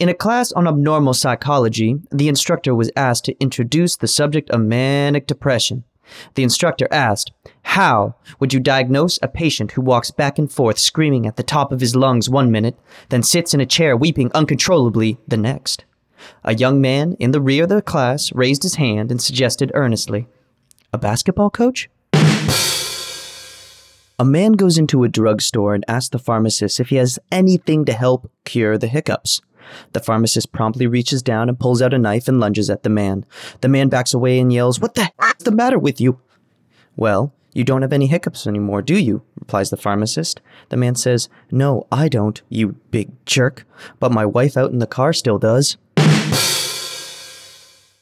In a class on abnormal psychology, the instructor was asked to introduce the subject of manic depression. The instructor asked, How would you diagnose a patient who walks back and forth screaming at the top of his lungs one minute, then sits in a chair weeping uncontrollably the next? A young man in the rear of the class raised his hand and suggested earnestly, A basketball coach? A man goes into a drugstore and asks the pharmacist if he has anything to help cure the hiccups. The pharmacist promptly reaches down and pulls out a knife and lunges at the man. The man backs away and yells, What the heck's the matter with you? Well, you don't have any hiccups anymore, do you? replies the pharmacist. The man says, No, I don't, you big jerk. But my wife out in the car still does.